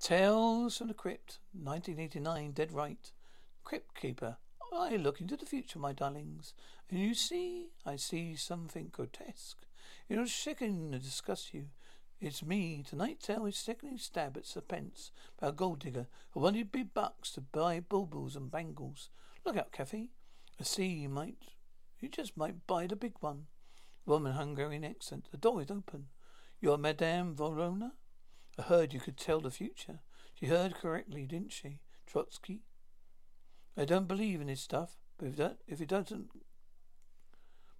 Tales from the Crypt, 1989, dead right. Crypt Keeper. I look into the future, my darlings, and you see, I see something grotesque. It'll sicken and disgust you. It's me. Tonight tell is sickening stab at serpents by a gold digger who wanted big bucks to buy bulbuls and bangles. Look out, Kathy. I see you might, you just might buy the big one. Woman Hungarian accent. The door is open. You're Madame Vorna? I heard you could tell the future. She heard correctly, didn't she, Trotsky? I don't believe in this stuff, but if, that, if it doesn't,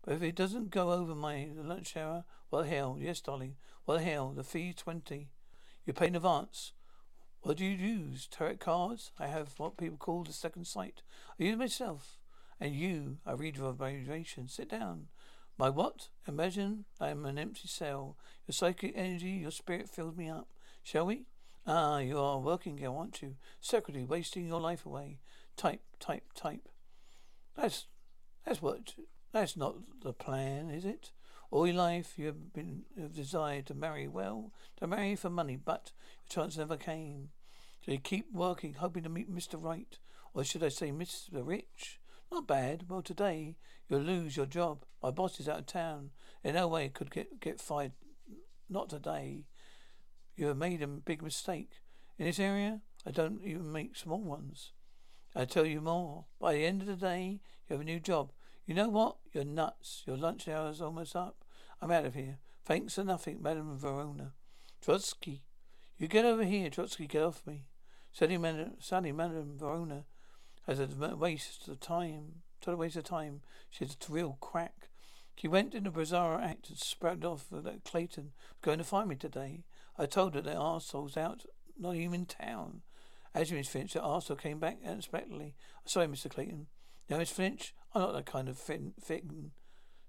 but if it doesn't go over my lunch hour, well, hell, yes, darling. Well, hell, the fee twenty. You pay in advance. What do you use? Tarot cards? I have what people call the second sight. I use myself. And you, I read your vibration. Sit down. My what? Imagine I am an empty cell. Your psychic energy, your spirit filled me up. Shall we? Ah, you are working girl, aren't you? Secretary, wasting your life away. Type, type, type. That's that's what that's not the plan, is it? All your life you have been have desired to marry well, to marry for money, but your chance never came. So you keep working, hoping to meet Mr. Right, or should I say Mr. Rich? Not bad. Well, today you'll lose your job. My boss is out of town. In no way could get get fired. Not today. You have made a big mistake. In this area, I don't even make small ones. I tell you more. By the end of the day, you have a new job. You know what? You're nuts. Your lunch hour is almost up. I'm out of here. Thanks for nothing, Madame Vorna. Trotsky. You get over here, Trotsky, get off me. Sally, Madame, Madame Vorna has a waste of time. Total waste of time. She's a real crack. She went in a bizarre act and sprouted off that Clayton was going to find me today. I told her that arsehole's out, not even in town. As Miss Finch, the arsehole came back unexpectedly. Sorry, Mr. Clayton. Now, Miss Finch, I'm not that kind of thin, thin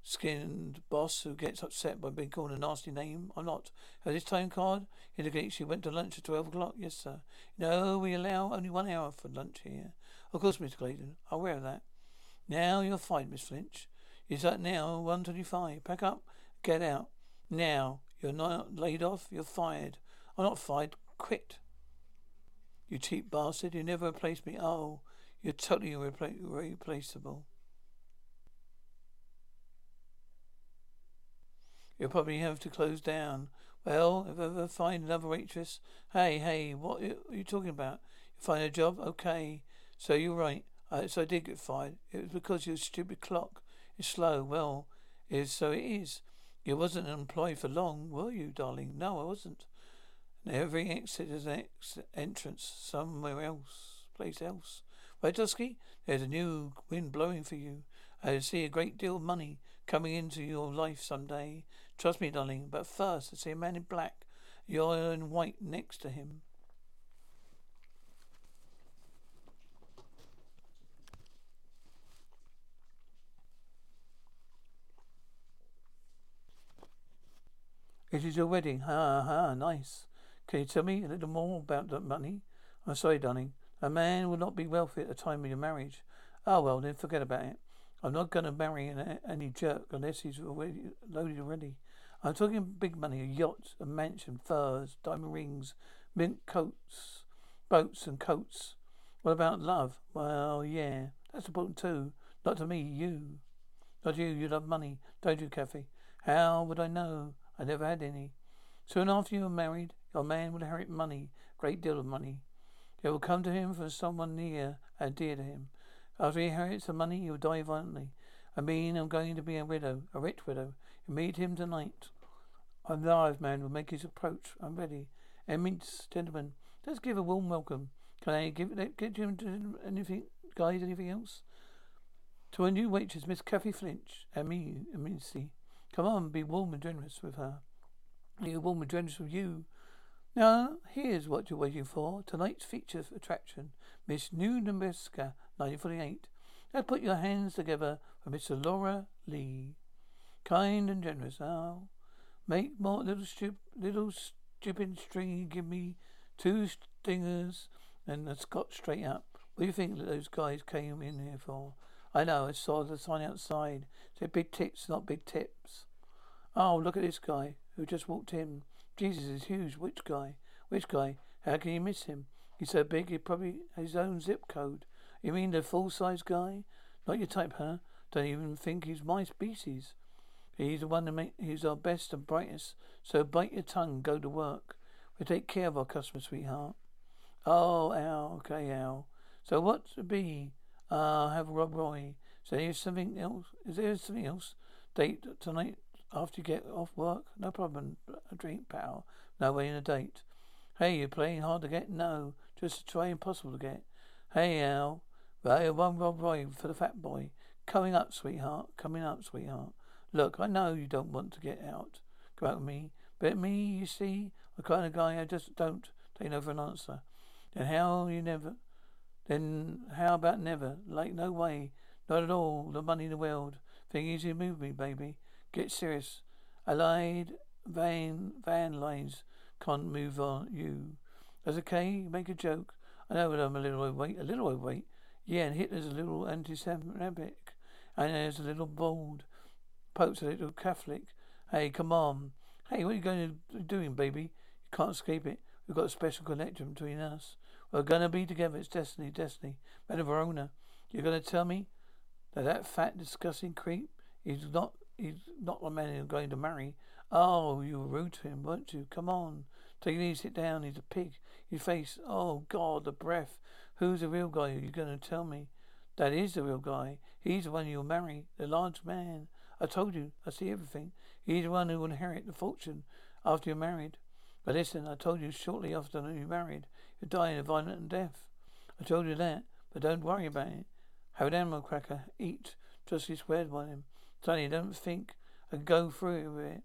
skinned boss who gets upset by being called a nasty name. I'm not. Has this time card indicates she went to lunch at 12 o'clock? Yes, sir. No, we allow only one hour for lunch here. Of course, Mr. Clayton. I'm aware of that. Now you're fine, Miss Finch. Is that now 125? Pack up. Get out. Now. You're not laid off. You're fired. I'm not fired. Quit. You cheap bastard. You never replaced me. Oh, you're totally irrepla- replaceable. You'll probably have to close down. Well, if I ever find another waitress. Hey, hey, what are you talking about? You find a job? Okay. So you're right. I, so I did get fired. It was because your stupid clock is slow. Well, is so it is. You wasn't employed for long, were you, darling? No, I wasn't. And every exit is an ex- entrance somewhere else, place else. Right, Dusky? There's a new wind blowing for you. I see a great deal of money coming into your life some day. Trust me, darling. But first, I see a man in black. You're in white next to him. It is your wedding. Ha ha, nice. Can you tell me a little more about the money? I'm sorry, darling. A man will not be wealthy at the time of your marriage. Oh well, then forget about it. I'm not going to marry any jerk unless he's already loaded already. I'm talking big money, a yacht, a mansion, furs, diamond rings, mint coats, boats and coats. What about love? Well, yeah, that's important too. Not to me, you. Not you. You love money, don't you, Kathy? How would I know? I never had any. Soon after you are married, your man will inherit money, a great deal of money. It will come to him from someone near and dear to him. After he inherits the money, he will die violently. I mean, I'm going to be a widow, a rich widow. You meet him tonight. A live man will make his approach. I'm ready. Eminence, gentlemen, let's give a warm welcome. Can I give get you anything, guys? Anything else? To a new waitress, Miss Kathy Flinch, me. Come on, be warm and generous with her. Be warm and generous with you. Now, here's what you're waiting for. Tonight's feature attraction, Miss New Nebraska, 1948. Now put your hands together for Miss Laura Lee. Kind and generous. Oh, make more little stup- little stupid stringy. Give me two stingers and a scotch straight up. What do you think that those guys came in here for? I know. I saw the sign outside. It said big tips, not big tips. Oh, look at this guy who just walked in. Jesus is huge. Which guy? Which guy? How can you miss him? He's so big he probably has his own zip code. You mean the full size guy? Not your type, huh? Don't even think he's my species. He's the one that make he's our best and brightest. So bite your tongue, go to work. We take care of our customers, sweetheart. Oh, Al, okay, Al. So what's to be? Uh, have Rob Roy. So there's something else. Is there something else? Date tonight after you get off work? No problem. A drink, pal. No way in a date. Hey, you're playing hard to get? No, just try impossible to get. Hey, Al. Right, one Rob Roy for the fat boy. Coming up, sweetheart. Coming up, sweetheart. Look, I know you don't want to get out. Go out with me. But me, you see, the kind of a guy I just don't take no for an answer. Then how you never then how about never? Like no way. Not at all. The money in the world. Thing easy to move me, baby. Get serious. Allied van van lines can't move on you. That's okay, make a joke. I know that I'm a little overweight, a little overweight. Yeah, and Hitler's a little anti-Semitic, and there's a little bold. Pope's a little Catholic. Hey, come on. Hey, what are you going to doing, baby? You can't escape it. We've got a special connection between us. We're gonna be together. It's destiny, destiny. Of Vorna, you're gonna tell me that that fat, disgusting creep is not he's not the man you're going to marry. Oh, you were rude to him, weren't you? Come on. Take it easy, sit down. He's a pig. Your face. Oh, God, the breath. Who's the real guy? You're going to tell me. That is the real guy. He's the one you'll marry. The large man. I told you. I see everything. He's the one who will inherit the fortune after you're married. But listen, I told you shortly after you're married, you're dying a violent death. I told you that, but don't worry about it. Have an animal cracker. Eat. Just be squared by him. Sonny, don't think and go through with it.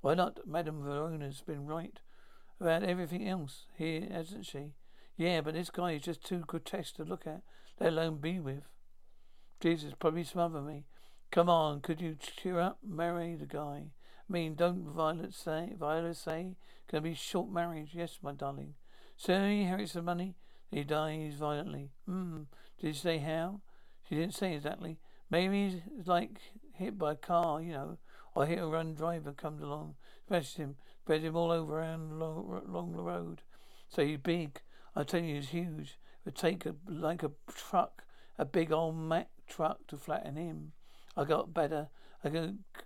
Why not? Madame Vorna's been right about everything else here, hasn't she? Yeah, but this guy is just too grotesque to look at, let alone be with. Jesus, probably smother me. Come on, could you cheer up? Marry the guy. I mean, don't Violet say, Violet say, gonna be short marriage? Yes, my darling. So he inherits the money, he dies violently. Hmm, did he say how? She didn't say exactly. Maybe he's like hit by a car, you know, or hit a run driver comes along, smashes him, spreads him all over around along, along the road. So he's big. I tell you, he's huge. It would take a, like a truck, a big old Mack truck to flatten him. I got better. I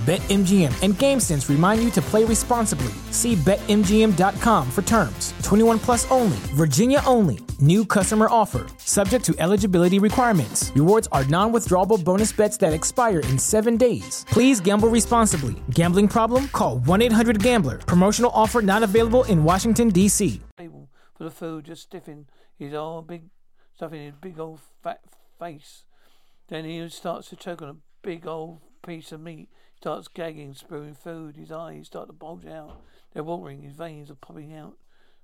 BetMGM and GameSense remind you to play responsibly. See BetMGM.com for terms. 21 plus only, Virginia only. New customer offer. Subject to eligibility requirements. Rewards are non withdrawable bonus bets that expire in seven days. Please gamble responsibly. Gambling problem? Call 1 800 Gambler. Promotional offer not available in Washington, D.C. For the food, just stiffing his old big stuff in his big old fat face. Then he starts to choke on a big old piece of meat starts gagging, spewing food. His eyes start to bulge out. They're watering. His veins are popping out.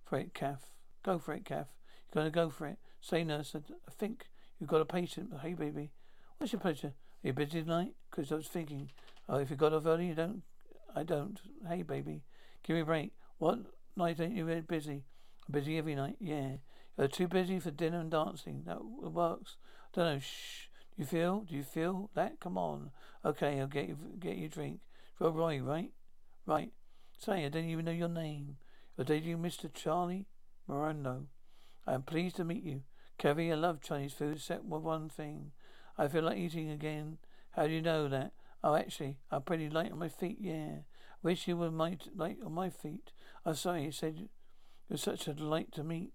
For it, Kath. Go for it, Kath. You're going to go for it. Say, nurse, I think you've got a patient. Hey, baby. What's your pleasure? Are you busy tonight? Because I was thinking, oh, if you got off early, you don't. I don't. Hey, baby. Give me a break. What night ain't you busy? I'm busy every night. Yeah. You're too busy for dinner and dancing. That works. I don't know. Shh. You feel? Do you feel that? Come on. Okay, I'll get you get you a drink. Rob Roy, right? Right. Say, I don't even know your name. Or did you, Mr. Charlie Morando? I am pleased to meet you. Kevin, I love Chinese food except for one thing. I feel like eating again. How do you know that? Oh, actually, I'm pretty light on my feet, yeah. Wish you were my, light on my feet. I'm sorry, you said you're such a delight to meet.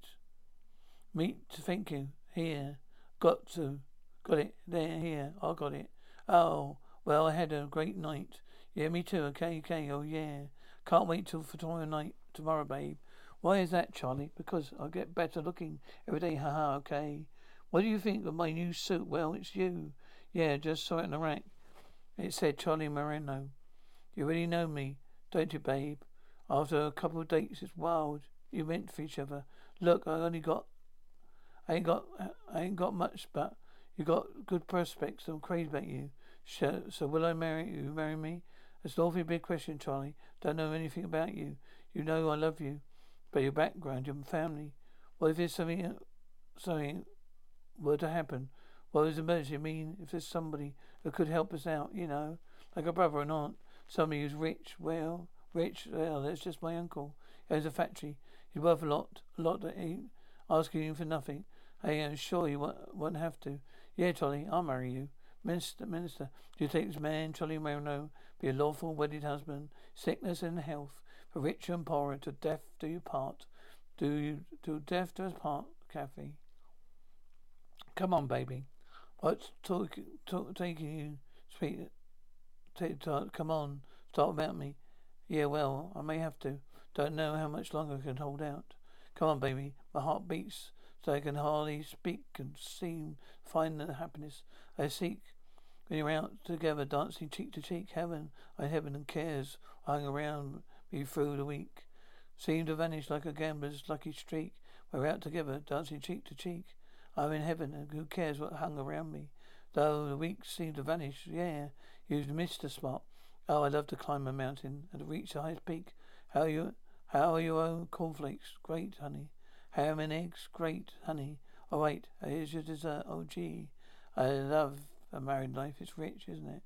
Meet, to thank you. Here. Got to. Got it. There, here. I got it. Oh, well, I had a great night. Yeah, me too. Okay, okay. Oh, yeah. Can't wait till for tomorrow night. Tomorrow, babe. Why is that, Charlie? Because I get better looking every day. Haha, okay. What do you think of my new suit? Well, it's you. Yeah, just saw it in the rack. It said Charlie Marno. You really know me, don't you, babe? After a couple of dates, it's wild. You meant for each other. Look, I only got, I ain't got, I ain't got much, but you got good prospects. I'm crazy about you. So, will I marry you? Marry me? It's an awfully big question, Charlie. Don't know anything about you. You know I love you, but your background, your family. What if there's something, something were to happen? What does emergency mean if there's somebody that could help us out, you know, like a brother and aunt, somebody who's rich, well, rich, well, that's just my uncle. He owns a factory. He's worth a lot, a lot that ain't asking you for nothing. I'm sure you won't, won't have to. Yeah, Charlie, I'll marry you. Minister, minister, do you take this man, Charlie Marno, be a lawful wedded husband, sickness and health, for rich and poor, to death do you part. Do you, to death do us part, Kathy. Come on, baby. What's talk, talk, taking you? Speak. Take, talk, come on. Start about me. Yeah, well, I may have to. Don't know how much longer I can hold out. Come on, baby. My heart beats so I can hardly speak and seem find the happiness I seek. You're out together, dancing cheek to cheek, heaven, I heaven and cares hung around me through the week. Seem to vanish like a gambler's lucky streak. We're out together, dancing cheek to cheek. I'm in heaven, and who cares what hung around me? Though the weeks seem to vanish, yeah, you've missed a spot. Oh, I love to climb a mountain and reach the highest peak. How you, how are your own cornflakes? Great, honey. Ham and eggs? Great, honey. Oh, All right, here's your dessert. Oh, gee, I love a married life. It's rich, isn't it?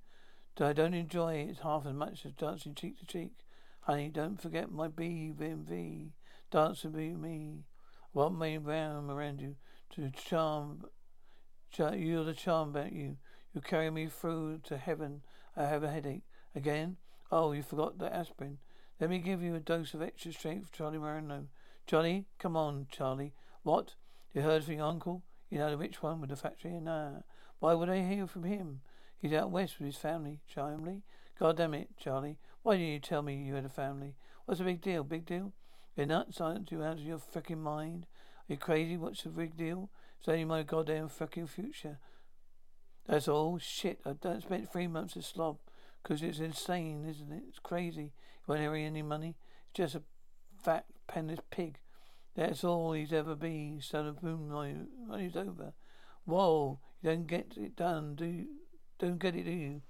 I don't enjoy it half as much as dancing cheek to cheek. Honey, don't forget my BMV. Dance with me. What may round around you to charm. You're the charm about you. You carry me through to heaven. I have a headache. Again? Oh, you forgot the aspirin. Let me give you a dose of extra strength, Charlie Marno. Johnny, come on, Charlie. What? You heard from your uncle? You know the rich one with the factory? Nah. Why would I hear from him? He's out west with his family. Family? God damn it, Charlie. Why didn't you tell me you had a family? What's the big deal? Big deal? You're nuts, aren't you out of your freaking mind? Are you crazy? What's the big deal? It's only my goddamn fucking future. That's all. Shit, I don't spend three months of slob. Because it's insane, isn't it? It's crazy. You won't earn any money. It's just a fat, penniless pig. That's all he's ever been. Son of whom money's over. Whoa, you don't get it done, do you? Don't get it, do you?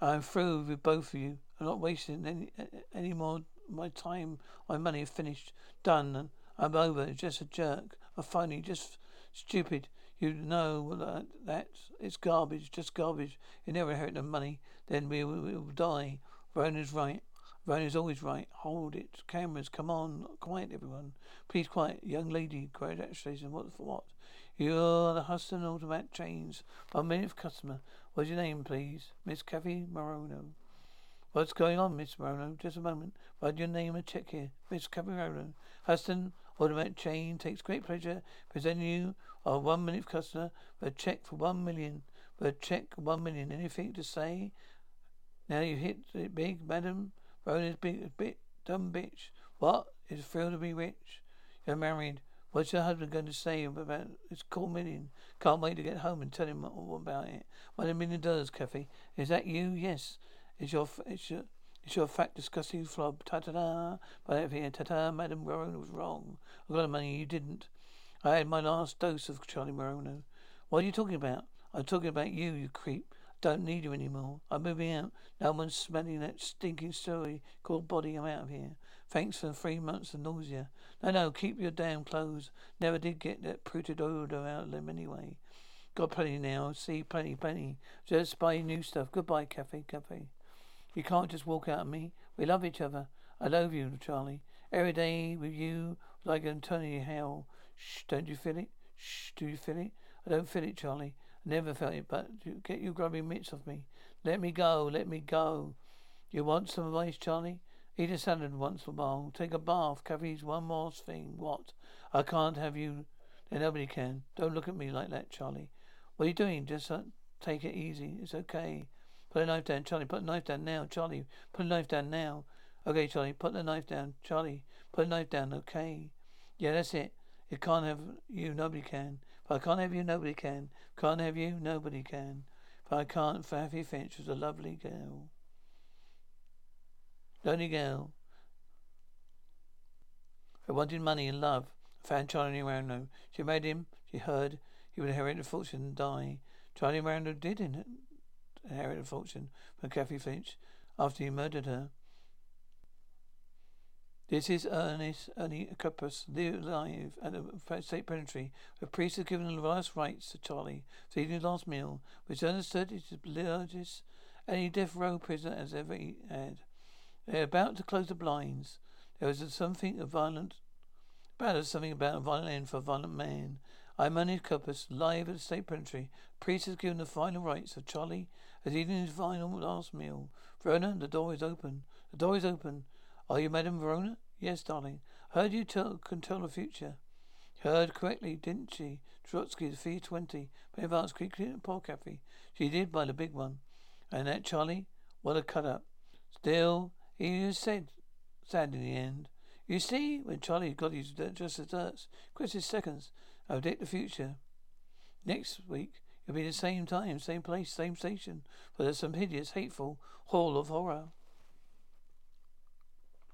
I'm through with both of you. I'm not wasting any any more my time. My money is finished, done. I'm over. Just a jerk. Phony. Just stupid. You know that, it's garbage. Just garbage. You never inherit the money. Then we will we'll die. Rona's right. Rona's always right. Hold it. Cameras, come on. Quiet, everyone. Please quiet. Young lady, congratulations. What for what? You're the Huston Automatic Chains. One minute customer. What's your name, please? Miss Kathy Marno. What's going on, Miss Marno? Just a moment. Write your name and check here. Miss Kathy Marno. Huston Automatic Chain takes great pleasure presenting you a one minute customer a check for one million. A check one million. Anything to say? Now you hit it big, madam. Rona's big, a bit dumb bitch. What? It's a thrill to be rich. You're married. What's your husband going to say about this cool million? Can't wait to get home and tell him all about it. One million dollars, Kathy. Is that you? Yes. It's your, it's your, it's your fat, disgusting flob. Ta ta ta. But here, ta ta. Madam Moreno was wrong. I got the money. You didn't. I had my last dose of Charlie Marno. What are you talking about? I'm talking about you, you creep. Don't need you anymore. I'm moving out. No one's smelling that stinking story called body. I'm out of here. Thanks for three months of nausea. No, no, keep your damn clothes. Never did get that pruted odor out of them anyway. Got plenty now. See, plenty, plenty. Just buy new stuff. Goodbye, Cafe, Cafe. You can't just walk out of me. We love each other. I love you, Charlie. Every day with you like an eternity hell. Shh, don't you feel it? Shh, do you feel it? I don't feel it, Charlie. Never felt it, but get your grubby mitts off me. Let me go, let me go. You want some advice, Charlie? Eat a salad once in a while. Take a bath. Caffeine's one more thing. What? I can't have you. Then nobody can. Don't look at me like that, Charlie. What are you doing? Just uh, take it easy. It's okay. Put the knife down, Charlie. Put the knife down now, Charlie. Put the knife down now. Okay, Charlie. Put the knife down, Charlie. Put the knife down. Okay. Yeah, that's it. It can't have you. Nobody can. If I can't have you, nobody can. Can't have you, nobody can. If I can't, Faffy Finch was a lovely girl. Lonely girl. I wanted money and love. I found Charlie Rando. She made him. She heard he would inherit a fortune and die. Charlie Rando did inherit a fortune from Kathy Finch after he murdered her. This is Ernest Ernie Cupus, live at the state penitentiary. The priest has given the last rites to Charlie for eating his last meal, which understood is the largest any death row prisoner has ever had. They're about to close the blinds. There was something of violent about something about a violent end for a violent man. I'm Ernest Cupus, live at the state penitentiary. Priest has given the final rites of Charlie has eaten his final last meal. Vorna, the door is open. The door is open. Are you Madame Vorna? Yes, darling. Heard you tell, can tell the future. Heard correctly, didn't she? Trotsky, the fee twenty. Have asked quickly poor Kathy. She did by the big one. And that Charlie? What a cut up. Still, he has said, sad in the end. You see, when Charlie got his just desserts, Chris his seconds, I predict the future. Next week, it'll be the same time, same place, same station, for there's some hideous, hateful hall of horror.